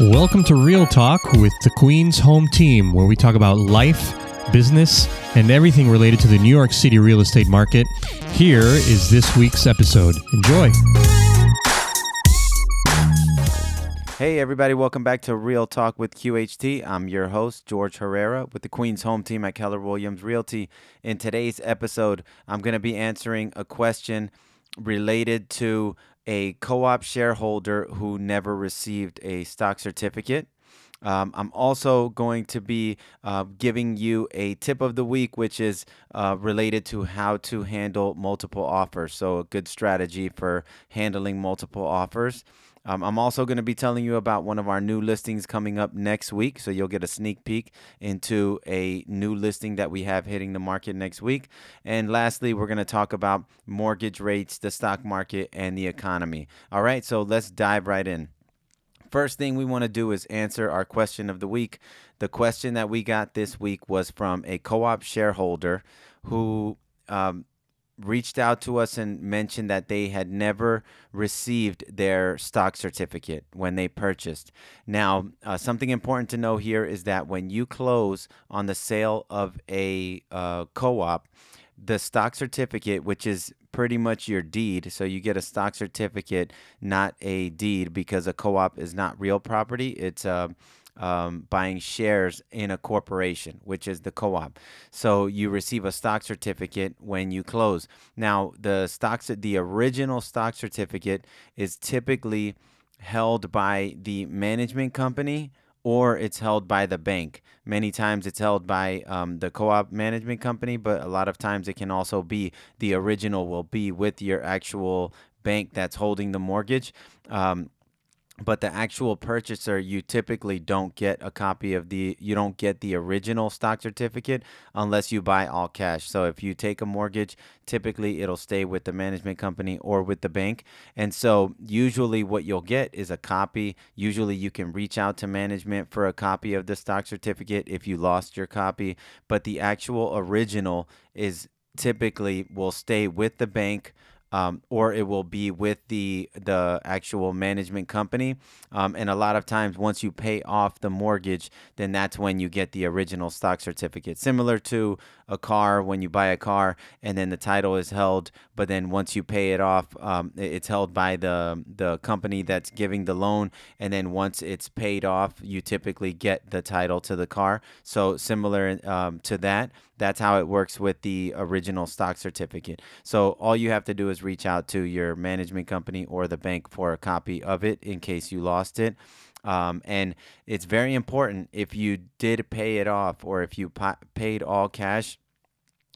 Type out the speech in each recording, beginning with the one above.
Welcome to Real Talk with the Queens Home Team, where we talk about life, business, and everything related to the New York City real estate market. Here is this week's episode. Enjoy. Hey, everybody, welcome back to Real Talk with QHT. I'm your host, George Herrera, with the Queens Home Team at Keller Williams Realty. In today's episode, I'm going to be answering a question related to a co op shareholder who never received a stock certificate. Um, I'm also going to be uh, giving you a tip of the week, which is uh, related to how to handle multiple offers. So, a good strategy for handling multiple offers. Um, I'm also going to be telling you about one of our new listings coming up next week. So you'll get a sneak peek into a new listing that we have hitting the market next week. And lastly, we're going to talk about mortgage rates, the stock market, and the economy. All right, so let's dive right in. First thing we want to do is answer our question of the week. The question that we got this week was from a co op shareholder who um, reached out to us and mentioned that they had never received their stock certificate when they purchased. Now, uh, something important to know here is that when you close on the sale of a uh, co op, the stock certificate, which is pretty much your deed, so you get a stock certificate, not a deed, because a co op is not real property. It's a uh, um, buying shares in a corporation, which is the co-op. So you receive a stock certificate when you close. Now, the stocks, the original stock certificate is typically held by the management company or it's held by the bank. Many times it's held by um, the co op management company, but a lot of times it can also be the original will be with your actual bank that's holding the mortgage. Um, but the actual purchaser you typically don't get a copy of the you don't get the original stock certificate unless you buy all cash. So if you take a mortgage typically it'll stay with the management company or with the bank. And so usually what you'll get is a copy. Usually you can reach out to management for a copy of the stock certificate if you lost your copy. But the actual original is typically will stay with the bank um, or it will be with the the actual management company. Um, and a lot of times, once you pay off the mortgage, then that's when you get the original stock certificate. Similar to a car, when you buy a car and then the title is held, but then once you pay it off, um, it's held by the the company that's giving the loan, and then once it's paid off, you typically get the title to the car. So similar um, to that, that's how it works with the original stock certificate. So all you have to do is reach out to your management company or the bank for a copy of it in case you lost it. Um, and it's very important if you did pay it off or if you paid all cash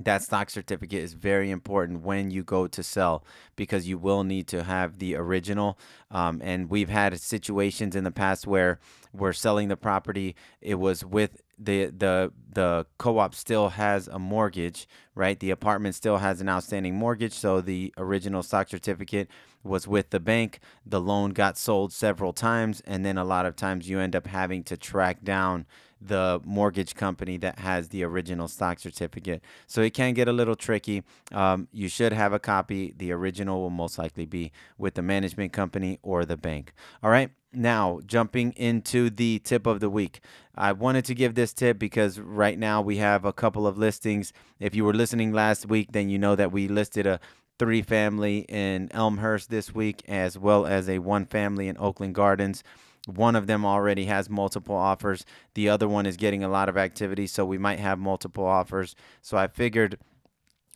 that stock certificate is very important when you go to sell because you will need to have the original. Um, and we've had situations in the past where we're selling the property. It was with the the the co-op still has a mortgage, right? The apartment still has an outstanding mortgage, so the original stock certificate was with the bank. The loan got sold several times, and then a lot of times you end up having to track down the mortgage company that has the original stock certificate. So it can get a little tricky. Um, you should have a copy. The original will most likely be with the management company or the bank. All right. Now, jumping into the tip of the week. I wanted to give this tip because right now we have a couple of listings. If you were listening last week, then you know that we listed a three family in Elmhurst this week, as well as a one family in Oakland Gardens. One of them already has multiple offers. The other one is getting a lot of activity, so we might have multiple offers. So I figured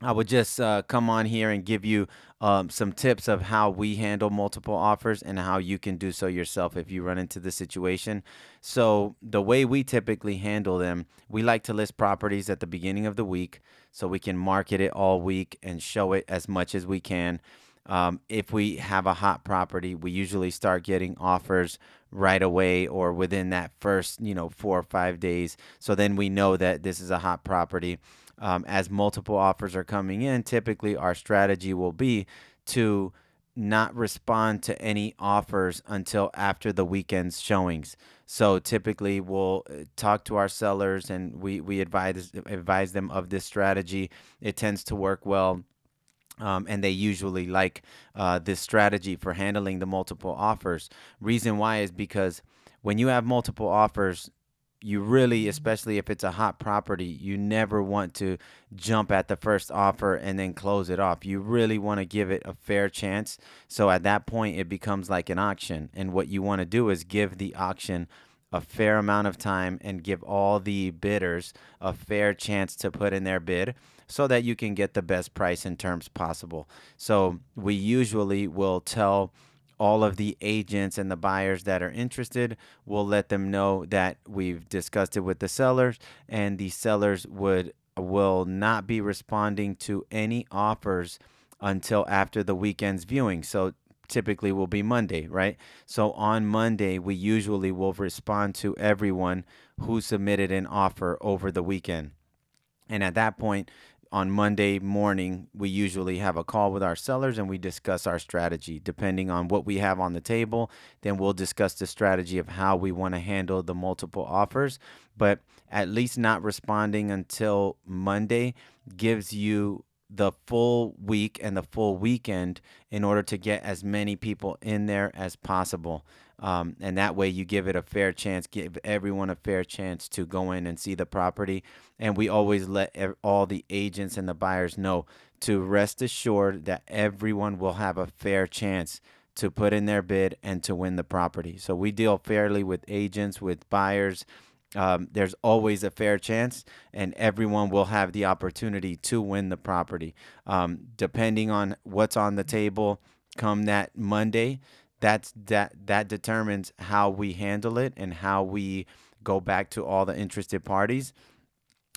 I would just uh, come on here and give you um, some tips of how we handle multiple offers and how you can do so yourself if you run into the situation. So, the way we typically handle them, we like to list properties at the beginning of the week so we can market it all week and show it as much as we can. Um, if we have a hot property, we usually start getting offers right away or within that first, you know, four or five days. So then we know that this is a hot property. Um, as multiple offers are coming in, typically our strategy will be to not respond to any offers until after the weekend's showings. So typically we'll uh, talk to our sellers and we, we advise advise them of this strategy. It tends to work well Um, and they usually like uh, this strategy for handling the multiple offers. Reason why is because when you have multiple offers, you really, especially if it's a hot property, you never want to jump at the first offer and then close it off. You really want to give it a fair chance. So at that point, it becomes like an auction. And what you want to do is give the auction a fair amount of time and give all the bidders a fair chance to put in their bid so that you can get the best price and terms possible. So we usually will tell all of the agents and the buyers that are interested. We'll let them know that we've discussed it with the sellers, and the sellers would will not be responding to any offers until after the weekend's viewing. So typically will be Monday, right? So on Monday, we usually will respond to everyone who submitted an offer over the weekend. And at that point, on Monday morning, we usually have a call with our sellers and we discuss our strategy. Depending on what we have on the table, then we'll discuss the strategy of how we want to handle the multiple offers. But at least not responding until Monday gives you the full week and the full weekend in order to get as many people in there as possible. Um, and that way you give it a fair chance, give everyone a fair chance to go in and see the property. And we always let all the agents and the buyers know to rest assured that everyone will have a fair chance to put in their bid and to win the property. So we deal fairly with agents, with buyers. Um, there's always a fair chance, and everyone will have the opportunity to win the property. Um, depending on what's on the table come that Monday, that's that that determines how we handle it and how we go back to all the interested parties.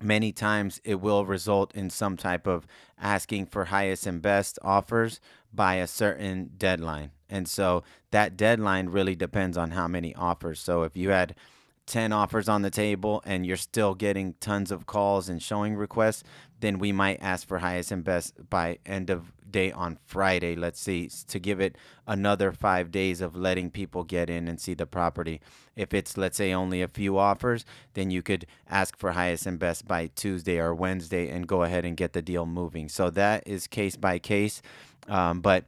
Many times it will result in some type of asking for highest and best offers by a certain deadline. And so that deadline really depends on how many offers. So if you had 10 offers on the table and you're still getting tons of calls and showing requests then we might ask for highest and best by end of day on Friday, let's see, to give it another five days of letting people get in and see the property. If it's, let's say, only a few offers, then you could ask for highest and best by Tuesday or Wednesday and go ahead and get the deal moving. So that is case by case. Um, but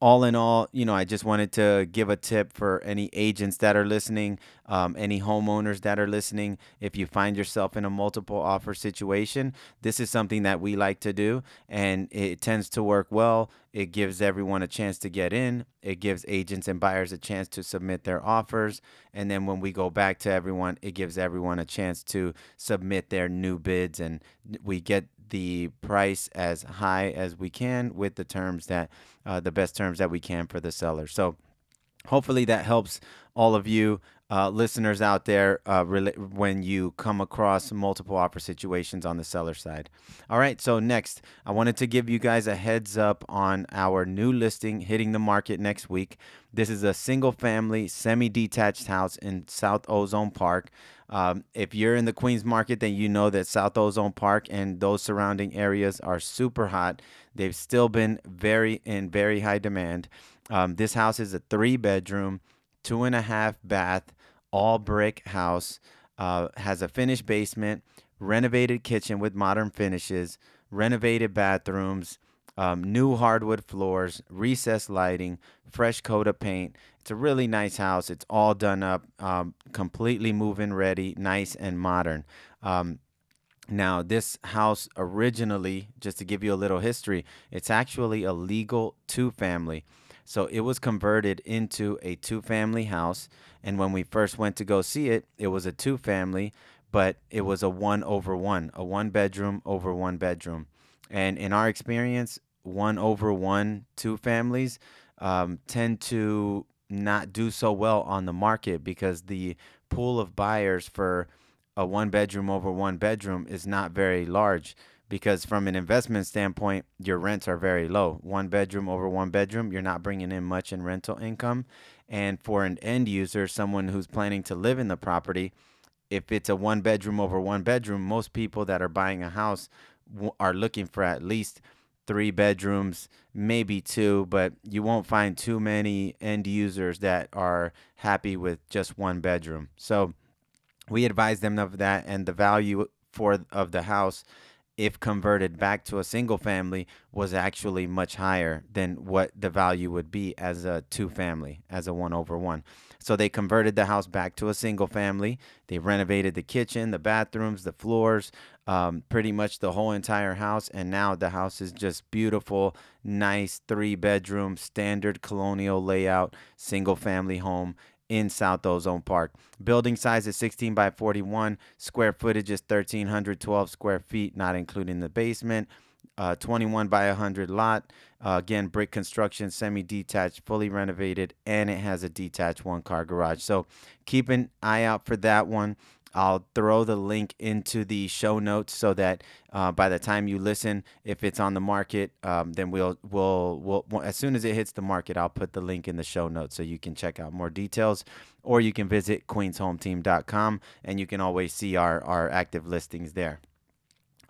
all in all, you know, I just wanted to give a tip for any agents that are listening, um, any homeowners that are listening. If you find yourself in a multiple offer situation, this is something that we like to do, and it tends to work well. It gives everyone a chance to get in, it gives agents and buyers a chance to submit their offers. And then when we go back to everyone, it gives everyone a chance to submit their new bids, and we get the price as high as we can with the terms that uh, the best terms that we can for the seller. So hopefully that helps all of you uh, listeners out there uh, when you come across multiple offer situations on the seller side. All right, so next, I wanted to give you guys a heads up on our new listing hitting the market next week. This is a single family, semi detached house in South Ozone Park. Um, if you're in the Queens market, then you know that South Ozone Park and those surrounding areas are super hot. They've still been very in very high demand. Um, this house is a three bedroom, two and a half bath, all brick house. Uh, has a finished basement, renovated kitchen with modern finishes, renovated bathrooms, um, new hardwood floors, recessed lighting, fresh coat of paint. It's a really nice house. It's all done up, um, completely move-in ready, nice and modern. Um, now, this house originally, just to give you a little history, it's actually a legal two-family. So it was converted into a two-family house. And when we first went to go see it, it was a two-family, but it was a one over one, a one bedroom over one bedroom. And in our experience, one over one, two families um, tend to not do so well on the market because the pool of buyers for a one bedroom over one bedroom is not very large because from an investment standpoint your rents are very low one bedroom over one bedroom you're not bringing in much in rental income and for an end user someone who's planning to live in the property if it's a one bedroom over one bedroom most people that are buying a house are looking for at least three bedrooms, maybe two, but you won't find too many end users that are happy with just one bedroom. So we advise them of that and the value for of the house if converted back to a single family, was actually much higher than what the value would be as a two family, as a one over one. So they converted the house back to a single family. They renovated the kitchen, the bathrooms, the floors, um, pretty much the whole entire house. And now the house is just beautiful, nice three bedroom, standard colonial layout, single family home in South Ozone Park. Building size is 16 by 41. Square footage is 1,312 square feet, not including the basement. Uh, 21 by 100 lot. Uh, again, brick construction, semi detached, fully renovated, and it has a detached one car garage. So keep an eye out for that one. I'll throw the link into the show notes so that uh, by the time you listen, if it's on the market, um, then we'll, we'll we'll as soon as it hits the market, I'll put the link in the show notes so you can check out more details, or you can visit queenshometeam.com and you can always see our our active listings there.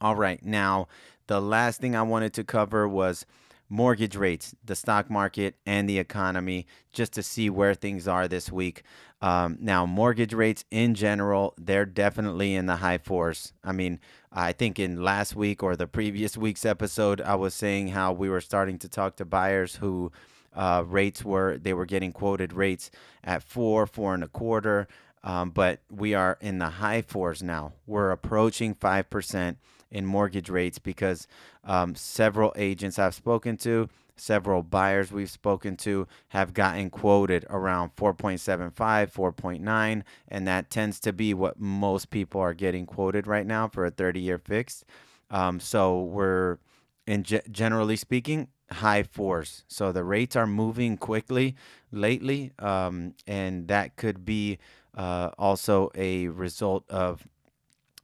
All right, now the last thing I wanted to cover was mortgage rates, the stock market, and the economy, just to see where things are this week. Um, now, mortgage rates in general, they're definitely in the high fours. I mean, I think in last week or the previous week's episode, I was saying how we were starting to talk to buyers who uh, rates were, they were getting quoted rates at four, four and a quarter. Um, but we are in the high fours now. We're approaching 5% in mortgage rates because um, several agents I've spoken to, several buyers we've spoken to have gotten quoted around 4.75, 4.9, and that tends to be what most people are getting quoted right now for a 30 year fixed. Um, so we're, in ge- generally speaking, high fours. So the rates are moving quickly lately, um, and that could be uh, also a result of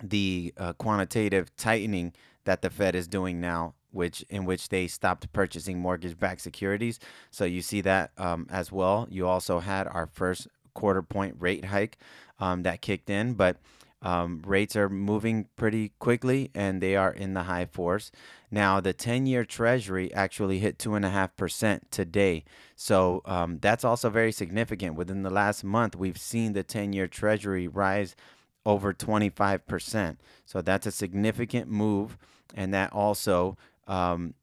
the uh, quantitative tightening that the Fed is doing now, which in which they stopped purchasing mortgage-backed securities. So you see that um, as well. You also had our first quarter point rate hike um, that kicked in, but um, rates are moving pretty quickly and they are in the high fours. Now, the 10 year treasury actually hit 2.5% today. So um, that's also very significant. Within the last month, we've seen the 10 year treasury rise over 25%. So that's a significant move. And that also um,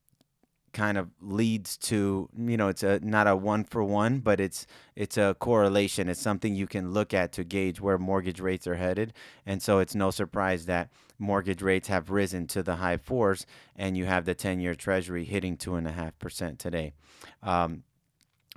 kind of leads to you know it's a not a one for one but it's it's a correlation it's something you can look at to gauge where mortgage rates are headed and so it's no surprise that mortgage rates have risen to the high fours and you have the 10-year treasury hitting 2.5% today um,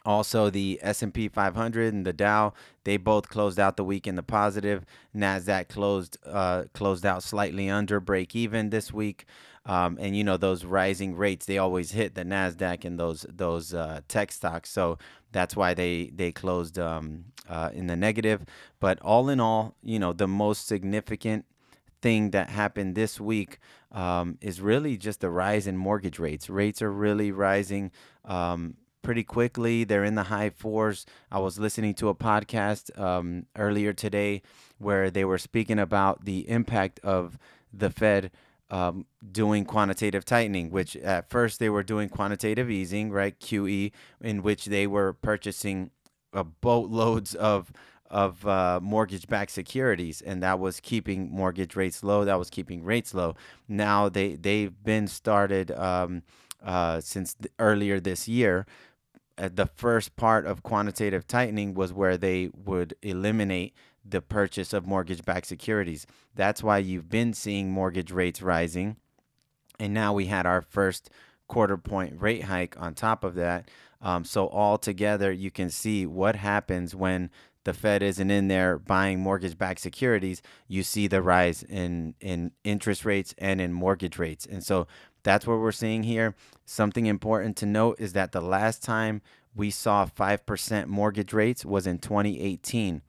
also, the S&P 500 and the Dow, they both closed out the week in the positive. Nasdaq closed uh, closed out slightly under break even this week. Um, and you know those rising rates, they always hit the Nasdaq and those those uh, tech stocks. So that's why they they closed um, uh, in the negative. But all in all, you know the most significant thing that happened this week um, is really just the rise in mortgage rates. Rates are really rising. Um, pretty quickly. They're in the high fours. I was listening to a podcast um, earlier today where they were speaking about the impact of the Fed um, doing quantitative tightening, which at first they were doing quantitative easing, right? QE, in which they were purchasing uh, boatloads of of uh, mortgage-backed securities, and that was keeping mortgage rates low. That was keeping rates low. Now they they've been started um, uh, since th- earlier this year the first part of quantitative tightening was where they would eliminate the purchase of mortgage backed securities. That's why you've been seeing mortgage rates rising. And now we had our first quarter point rate hike on top of that. Um, so, all together, you can see what happens when the Fed isn't in there buying mortgage backed securities. You see the rise in, in interest rates and in mortgage rates. And so, that's what we're seeing here. Something important to note is that the last time we saw 5% mortgage rates was in 2018.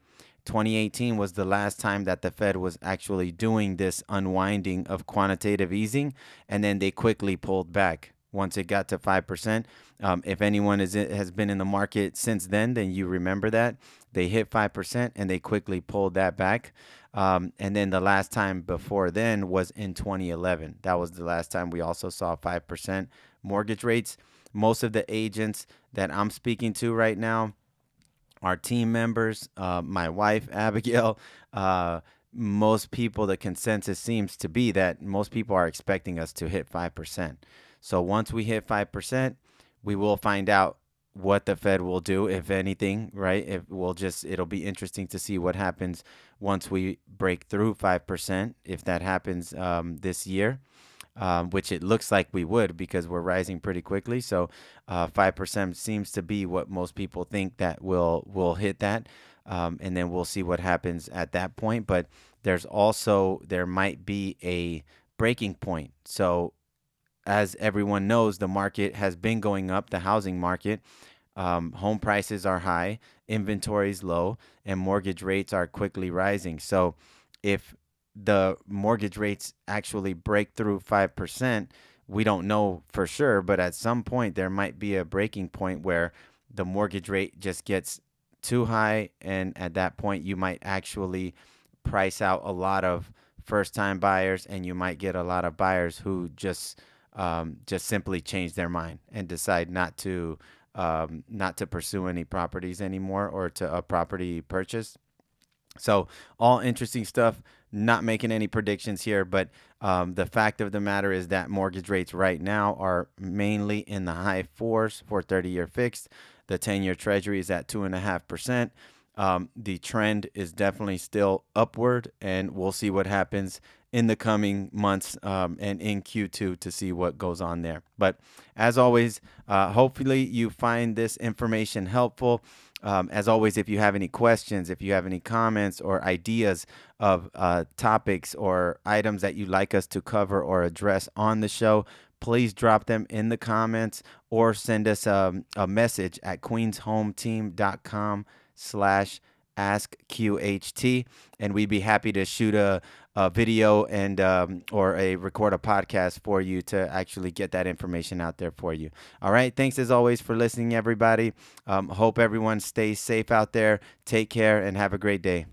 2018 was the last time that the Fed was actually doing this unwinding of quantitative easing, and then they quickly pulled back once it got to 5%. Um, if anyone is, has been in the market since then, then you remember that. They hit 5% and they quickly pulled that back. Um, and then the last time before then was in 2011. That was the last time we also saw 5% mortgage rates. Most of the agents that I'm speaking to right now are team members. Uh, my wife, Abigail, uh, most people, the consensus seems to be that most people are expecting us to hit 5%. So once we hit 5%, we will find out what the Fed will do, if anything, right? If we'll just, it'll be interesting to see what happens once we break through 5%, if that happens um, this year. Um, which it looks like we would because we're rising pretty quickly. So, uh, five percent seems to be what most people think that will will hit that, um, and then we'll see what happens at that point. But there's also there might be a breaking point. So as everyone knows, the market has been going up, the housing market. Um, home prices are high, inventories low, and mortgage rates are quickly rising. So, if the mortgage rates actually break through 5%, we don't know for sure, but at some point there might be a breaking point where the mortgage rate just gets too high. And at that point, you might actually price out a lot of first time buyers and you might get a lot of buyers who just um, just simply change their mind and decide not to um, not to pursue any properties anymore or to a property purchase. So all interesting stuff. Not making any predictions here, but um, the fact of the matter is that mortgage rates right now are mainly in the high fours for 30 year fixed. The 10 year treasury is at two and a half percent um, the trend is definitely still upward, and we'll see what happens in the coming months um, and in Q2 to see what goes on there. But as always, uh, hopefully you find this information helpful. Um, as always, if you have any questions, if you have any comments or ideas of uh, topics or items that you'd like us to cover or address on the show, please drop them in the comments or send us a, um, a message at queenshometeam.com slash ask QHT, and we'd be happy to shoot a, a video and um, or a record a podcast for you to actually get that information out there for you. All right, thanks as always for listening, everybody. Um, hope everyone stays safe out there. Take care and have a great day.